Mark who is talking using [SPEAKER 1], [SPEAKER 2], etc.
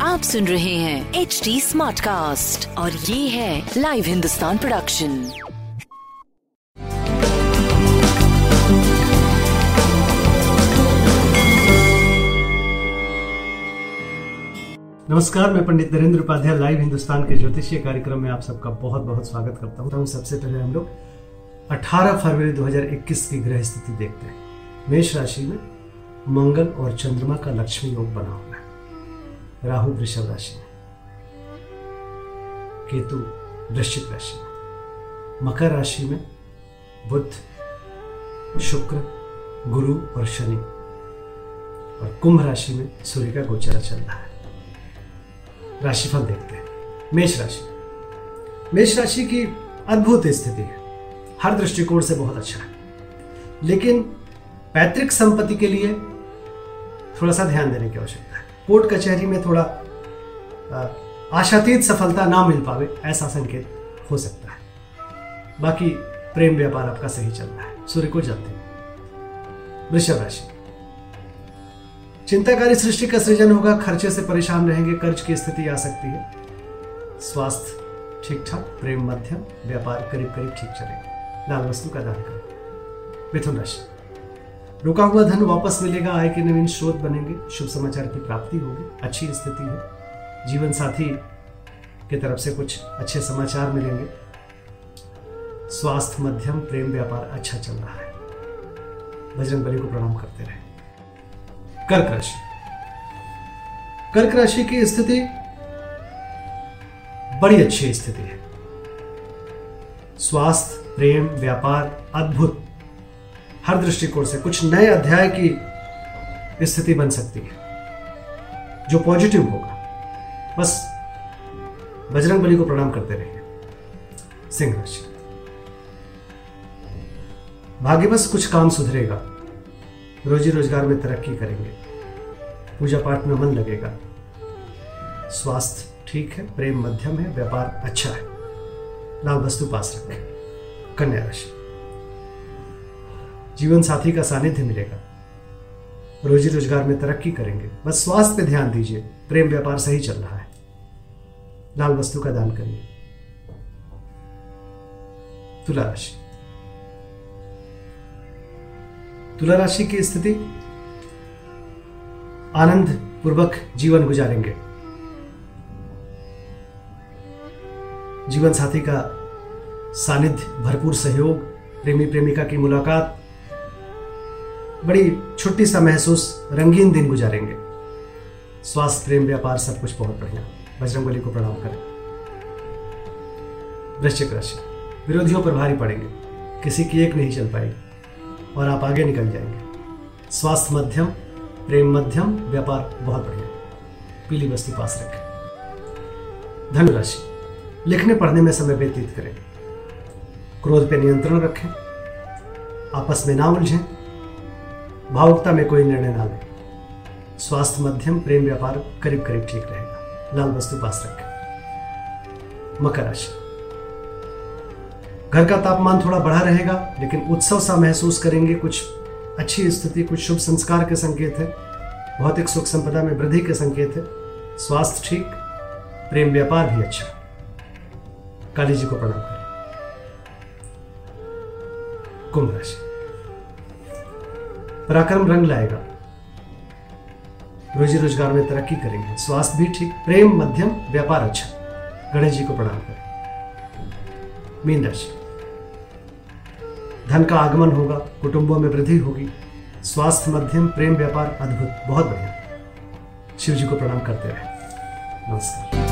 [SPEAKER 1] आप सुन रहे हैं एच डी स्मार्ट कास्ट और ये है लाइव हिंदुस्तान प्रोडक्शन
[SPEAKER 2] नमस्कार मैं पंडित नरेंद्र उपाध्याय लाइव हिंदुस्तान के ज्योतिषीय कार्यक्रम में आप सबका बहुत बहुत स्वागत करता हूँ। तो सबसे पहले हम लोग 18 फरवरी 2021 की ग्रह स्थिति देखते हैं। मेष राशि में मंगल और चंद्रमा का लक्ष्मी योग बना हुआ है। राहु वृषभ राशि में। केतु वृश्चिक राशि में। मकर राशि में बुद्ध शुक्र, गुरु और शनि। और कुंभ राशि में सूर्य का गोचर चल रहा है। राशिफल देखते हैं। मेष राशि मेष राशि की अद्भुत स्थिति है। हर दृष्टिकोण से बहुत अच्छा है। लेकिन पैतृक संपत्ति के लिए थोड़ा सा ध्यान देने की आवश्यकता है। कोर्ट कचहरी में थोड़ा आशातीत सफलता ना मिल पावे, ऐसा संकेत हो सकता है। बाकी प्रेम व्यापार आपका सही चल रहा है। सूर्य को जलते वृषभ राशि। चिंताकारी सृष्टि का सृजन होगा, खर्चे से परेशान रहेंगे, कर्ज की स्थिति आ सकती है। स्वास्थ्य ठीक ठाक प्रेम मध्यम, व्यापार करीब करीब ठीक चलेगा। लाल वस्तु का दान करें। मिथुन राशि। रुका हुआ धन वापस मिलेगा, आय के नवीन स्रोत बनेंगे। शुभ समाचार की प्राप्ति होगी, अच्छी स्थिति है। जीवन साथी की तरफ़ से कुछ अच्छे समाचार मिलेंगे। स्वास्थ्य मध्यम, प्रेम व्यापार अच्छा चल रहा है। बजरंग बली को प्रणाम करते रहे। कर्क राशि। कर्क राशि की स्थिति बड़ी अच्छी स्थिति है। स्वास्थ्य, प्रेम, व्यापार, अद्भुत। हर दृष्टिकोण से कुछ नए अध्याय की स्थिति बन सकती है, जो पॉजिटिव होगा। बस बजरंग बली को प्रणाम करते रहिए। सिंह राशि। भाग्य बस कुछ काम सुधरेगा। रोजी रोज़गार में तरक्की करेंगे। पूजा पाठ में मन लगेगा। स्वास्थ्य ठीक है, प्रेम मध्यम है, व्यापार अच्छा है। लाभ वस्तु पास रखें कन्या राशि। जीवन साथी का सानिध्य मिलेगा। रोजी रोज़गार में तरक्की करेंगे। बस स्वास्थ्य पे ध्यान दीजिए। प्रेम व्यापार सही चल रहा है। लाल वस्तु का दान करिए। तुला राशि। तुला राशि की स्थिति? आनंद पूर्वक जीवन गुजारेंगे। जीवन साथी का सानिध्य, भरपूर सहयोग प्रेमी प्रेमिका की मुलाकात बड़ी छुट्टी सा महसूस रंगीन दिन गुजारेंगे। स्वास्थ्य प्रेम, व्यापार, सब कुछ बहुत बढ़िया। बजरंग बली को प्रणाम करें। वृश्चिक राशि। विरोधियों पर भारी पड़ेंगे। किसी की एक नहीं चल पाएगी और आप आगे निकल जाएँगे। स्वास्थ्य मध्यम, प्रेम मध्यम, व्यापार बहुत बढ़िया। पीली वस्तु पास रखें। धनुराशि। लिखने पढ़ने में समय व्यतीत करें। क्रोध पर नियंत्रण रखें। आपस में ना उलझें। भावुकता में कोई निर्णय ना लें। स्वास्थ्य मध्यम, प्रेम व्यापार करीब करीब ठीक रहेगा। लाल वस्तु पास रखें। मकर राशि। घर का तापमान थोड़ा बढ़ा रहेगा, लेकिन उत्सव सा महसूस करेंगे। कुछ अच्छी स्थिति, कुछ शुभ संस्कार के संकेत है। भौतिक सुख संपदा में वृद्धि के संकेत है। स्वास्थ्य ठीक, प्रेम व्यापार भी अच्छा। काली जी को प्रणाम करें। कुंभ राशि। पराक्रम रंग लाएगा। रोजी रोज़गार में तरक्की करेंगे। स्वास्थ्य भी ठीक, प्रेम, मध्यम, व्यापार अच्छा। गणेश जी को प्रणाम करें। मीन राशि। धन का आगमन होगा, कुटुंबों में वृद्धि होगी। स्वास्थ्य मध्यम, प्रेम, व्यापार अद्भुत, बहुत बढ़िया। शिव जी को प्रणाम करते रहे। नमस्कार।